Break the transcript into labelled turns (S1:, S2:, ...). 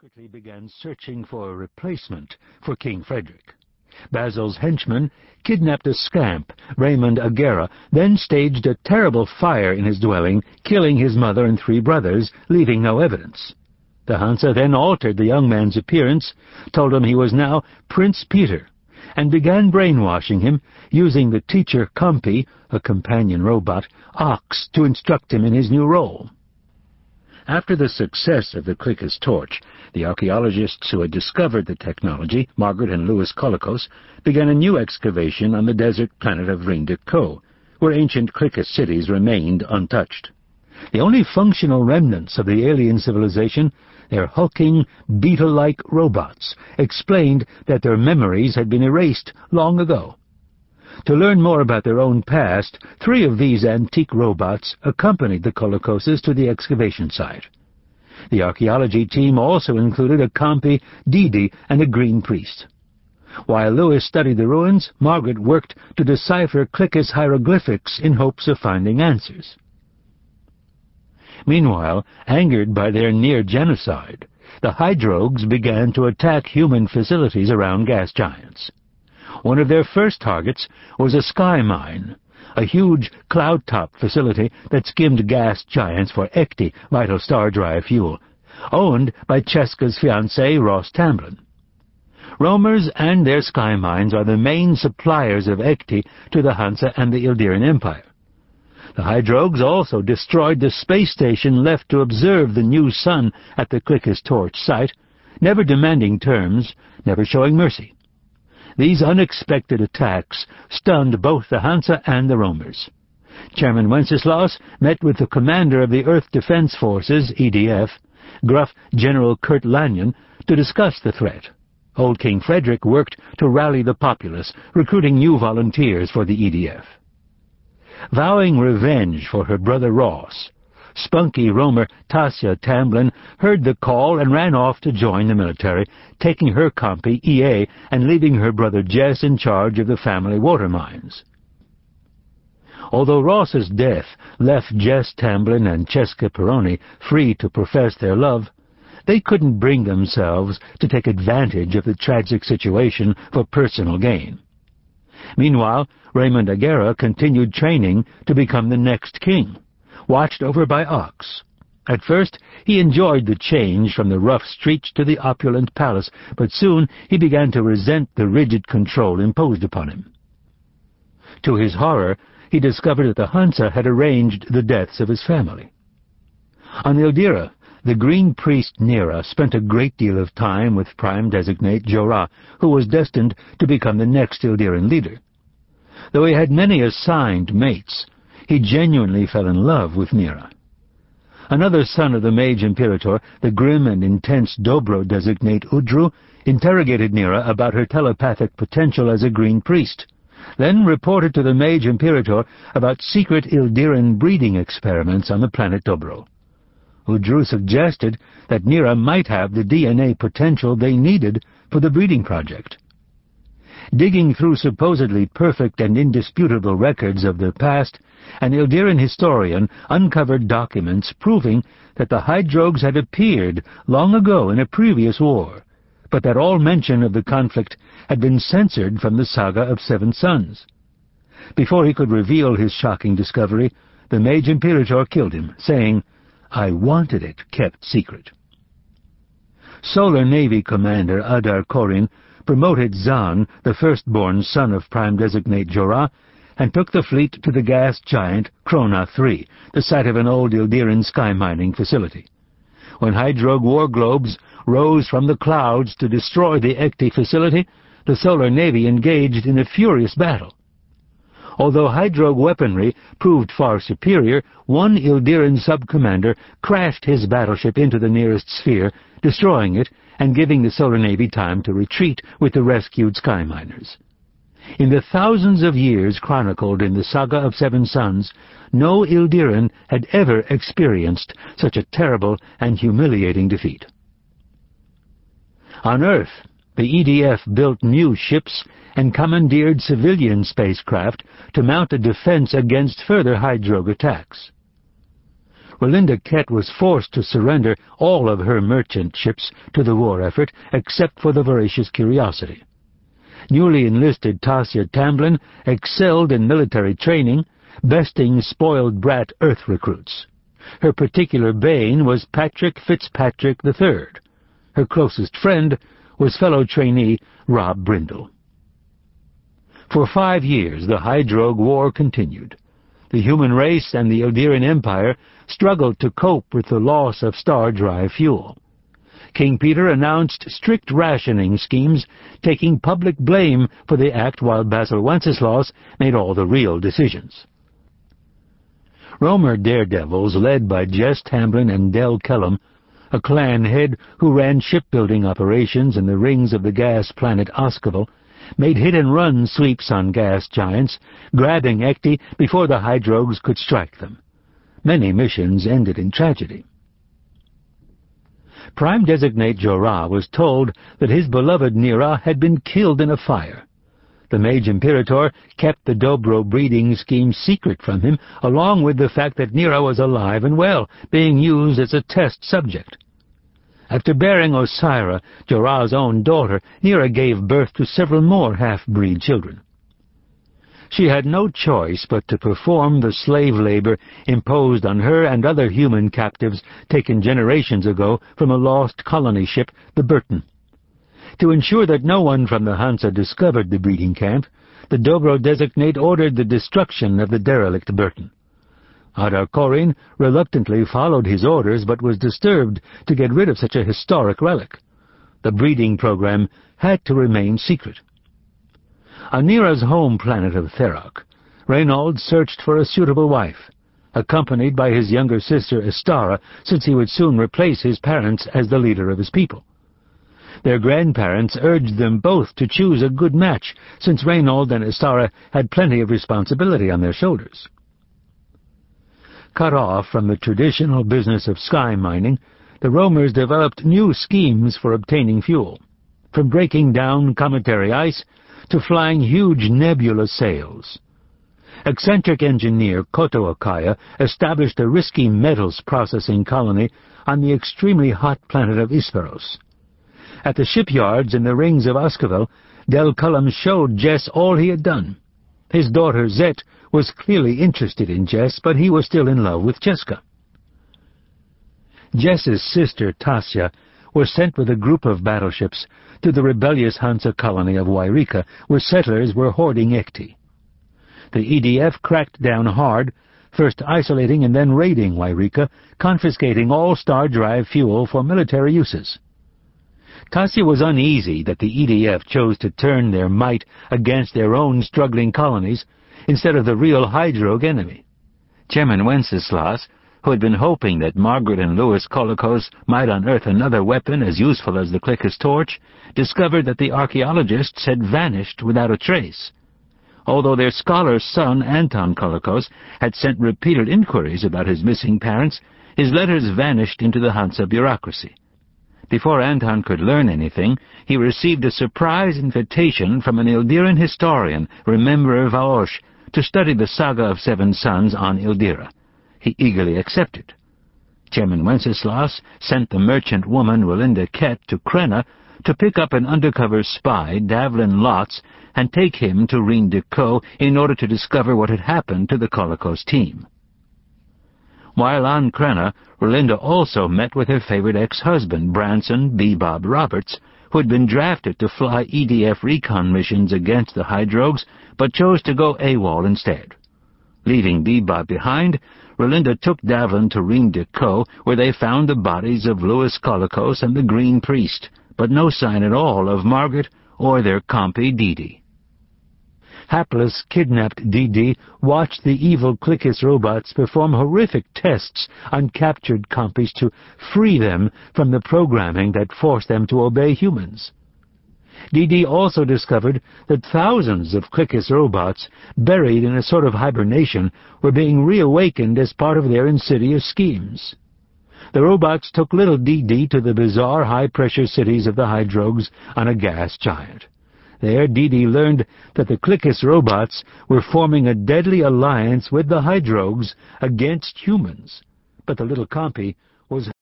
S1: quickly began searching for a replacement for King Frederick. Basil's henchmen kidnapped a scamp, Raymond Aguerra, then staged a terrible fire in his dwelling, killing his mother and three brothers, leaving no evidence. The Hansa then altered the young man's appearance, told him he was now Prince Peter, and began brainwashing him, using the teacher Compy, a companion robot, Ox, to instruct him in his new role. After the success of the Klikiss torch, the archaeologists who had discovered the technology, Margaret and Louis Colicos, began a new excavation on the desert planet of Rheindic Co, where ancient Klikiss cities remained untouched. The only functional remnants of the alien civilization, their hulking, beetle-like robots, explained that their memories had been erased long ago. To learn more about their own past, three of these antique robots accompanied the Colicoses to the excavation site. The archaeology team also included a Compy, DD, and a Green Priest. While Louis studied the ruins, Margaret worked to decipher Klikiss hieroglyphics in hopes of finding answers. Meanwhile, angered by their near genocide, the Hydrogues began to attack human facilities around gas giants. One of their first targets was a sky mine, a huge cloud-top facility that skimmed gas giants for ekti, vital star drive fuel, owned by Cesca's fiancé, Ross Tamblyn. Roamers and their sky mines are the main suppliers of ekti to the Hansa and the Ildiran Empire. The Hydrogues also destroyed the space station left to observe the new sun at the Klikiss Torch site, never demanding terms, never showing mercy. These unexpected attacks stunned both the Hansa and the Roamers. Chairman Wenceslas met with the commander of the Earth Defense Forces, EDF, Gruff General Kurt Lanyan, to discuss the threat. Old King Frederick worked to rally the populace, recruiting new volunteers for the EDF. Vowing revenge for her brother Ross, spunky roamer Tasia Tamblyn heard the call and ran off to join the military, taking her compy, EA, and leaving her brother Jess in charge of the family water mines. Although Ross's death left Jess Tamblyn and Cesca Peroni free to profess their love, they couldn't bring themselves to take advantage of the tragic situation for personal gain. Meanwhile, Raymond Aguera continued training to become the next king watched over by Ox. At first, he enjoyed the change from the rough streets to the opulent palace, but soon he began to resent the rigid control imposed upon him. To his horror, he discovered that the Hansa had arranged the deaths of his family. On the Ildira, the Green Priest Nira spent a great deal of time with Prime Designate Jora'h, who was destined to become the next Ildiran leader. Though he had many assigned mates, he genuinely fell in love with Nira. Another son of the Mage Imperator, the grim and intense Dobro designate Udru'h, interrogated Nira about her telepathic potential as a Green Priest, then reported to the Mage Imperator about secret Ildiran breeding experiments on the planet Dobro. Udru'h suggested that Nira might have the DNA potential they needed for the breeding project. Digging through supposedly perfect and indisputable records of the past, an Ildiran historian uncovered documents proving that the Hydrogues had appeared long ago in a previous war, but that all mention of the conflict had been censored from the saga of Seven Suns. Before he could reveal his shocking discovery, the Mage Imperator killed him, saying, I wanted it kept secret. Solar Navy Commander Adar Kori'nh promoted Zan'nh, the firstborn son of Prime Designate Jora'h, and took the fleet to the gas giant Qronha 3, the site of an old Ildiran sky mining facility. When Hydrogue war globes rose from the clouds to destroy the ekti facility, the Solar Navy engaged in a furious battle. Although Hydrogue weaponry proved far superior, one Ildiran sub-commander crashed his battleship into the nearest sphere, destroying it and giving the Solar Navy time to retreat with the rescued sky miners. In the thousands of years chronicled in the Saga of Seven Suns, no Ildiran had ever experienced such a terrible and humiliating defeat. On Earth, the EDF built new ships and commandeered civilian spacecraft to mount a defense against further Hydrogue attacks. Rlinda Kett was forced to surrender all of her merchant ships to the war effort except for the Voracious Curiosity. Newly enlisted Tasia Tamblin excelled in military training, besting spoiled brat Earth recruits. Her particular bane was Patrick Fitzpatrick III. Her closest friend was fellow trainee Robb Brindle. For five years the Hydrogue War continued. The human race and the Ildiran Empire struggled to cope with the loss of star drive fuel. King Peter announced strict rationing schemes, taking public blame for the act while Basil Wenceslaus made all the real decisions. Roamer daredevils led by Jess Tamblyn and Del Kellum, a clan head who ran shipbuilding operations in the rings of the gas planet Osquivel, made hit-and-run sweeps on gas giants, grabbing Ekti before the Hydrogues could strike them. Many missions ended in tragedy. Prime Designate Jora'h was told that his beloved Nira had been killed in a fire. The Mage Imperator kept the Dobro breeding scheme secret from him, along with the fact that Nira was alive and well, being used as a test subject. After bearing Osira'h, Jora'h's own daughter, Nira gave birth to several more half-breed children. She had no choice but to perform the slave labor imposed on her and other human captives taken generations ago from a lost colony ship, the Burton. To ensure that no one from the Hansa discovered the breeding camp, the Dobro designate ordered the destruction of the derelict Burton. Adar Korin reluctantly followed his orders but was disturbed to get rid of such a historic relic. The breeding program had to remain secret. On Nira's home planet of Theroc, Reynald searched for a suitable wife, accompanied by his younger sister Estarra, since he would soon replace his parents as the leader of his people. Their grandparents urged them both to choose a good match, since Reynald and Estarra had plenty of responsibility on their shoulders. Cut off from the traditional business of sky mining, the Roamers developed new schemes for obtaining fuel, from breaking down cometary ice to flying huge nebula sails. Eccentric engineer Kotto Okiah established a risky metals processing colony on the extremely hot planet of Isperos. At the shipyards in the rings of Osquivel, Del Kellum showed Jess all he had done. His daughter Zhett was clearly interested in Jess, but he was still in love with Jessica. Jess's sister, Tasia, was sent with a group of battleships to the rebellious Hansa colony of Yreka, where settlers were hoarding Ekti. The EDF cracked down hard, first isolating and then raiding Yreka, confiscating all Star Drive fuel for military uses. Tasia was uneasy that the EDF chose to turn their might against their own struggling colonies instead of the real Hydrogue enemy. Chairman Wenceslas, who had been hoping that Margaret and Louis Colicos might unearth another weapon as useful as the Klikiss torch, discovered that the archaeologists had vanished without a trace. Although their scholar son, Anton Colicos, had sent repeated inquiries about his missing parents, his letters vanished into the Hansa bureaucracy. Before Anton could learn anything, he received a surprise invitation from an Ildiran historian, Rememberer Vao'sh, to study the saga of Seven Suns on Ildira. He eagerly accepted. Chairman Wenceslas sent the merchant woman Rlinda Kett to Crenna to pick up an undercover spy, Davlin Lotze, and take him to Rheindic Co in order to discover what had happened to the Colicos team. While on Crenna, Rlinda also met with her favorite ex-husband, Branson B. Bob Roberts, who had been drafted to fly EDF recon missions against the Hydrogues, but chose to go AWOL instead. Leaving BeBob behind, Rlinda took Davlin to Rheindic Co, where they found the bodies of Louis Colicos and the Green Priest, but no sign at all of Margaret or their compy DD. Hapless, kidnapped DD watched the evil Klikiss robots perform horrific tests on captured compies to free them from the programming that forced them to obey humans. DD also discovered that thousands of Klikiss robots, buried in a sort of hibernation, were being reawakened as part of their insidious schemes. The robots took little DD to the bizarre high-pressure cities of the Hydrogues on a gas giant. There, DD learned that the Klikiss robots were forming a deadly alliance with the Hydrogues against humans, but the little Compy was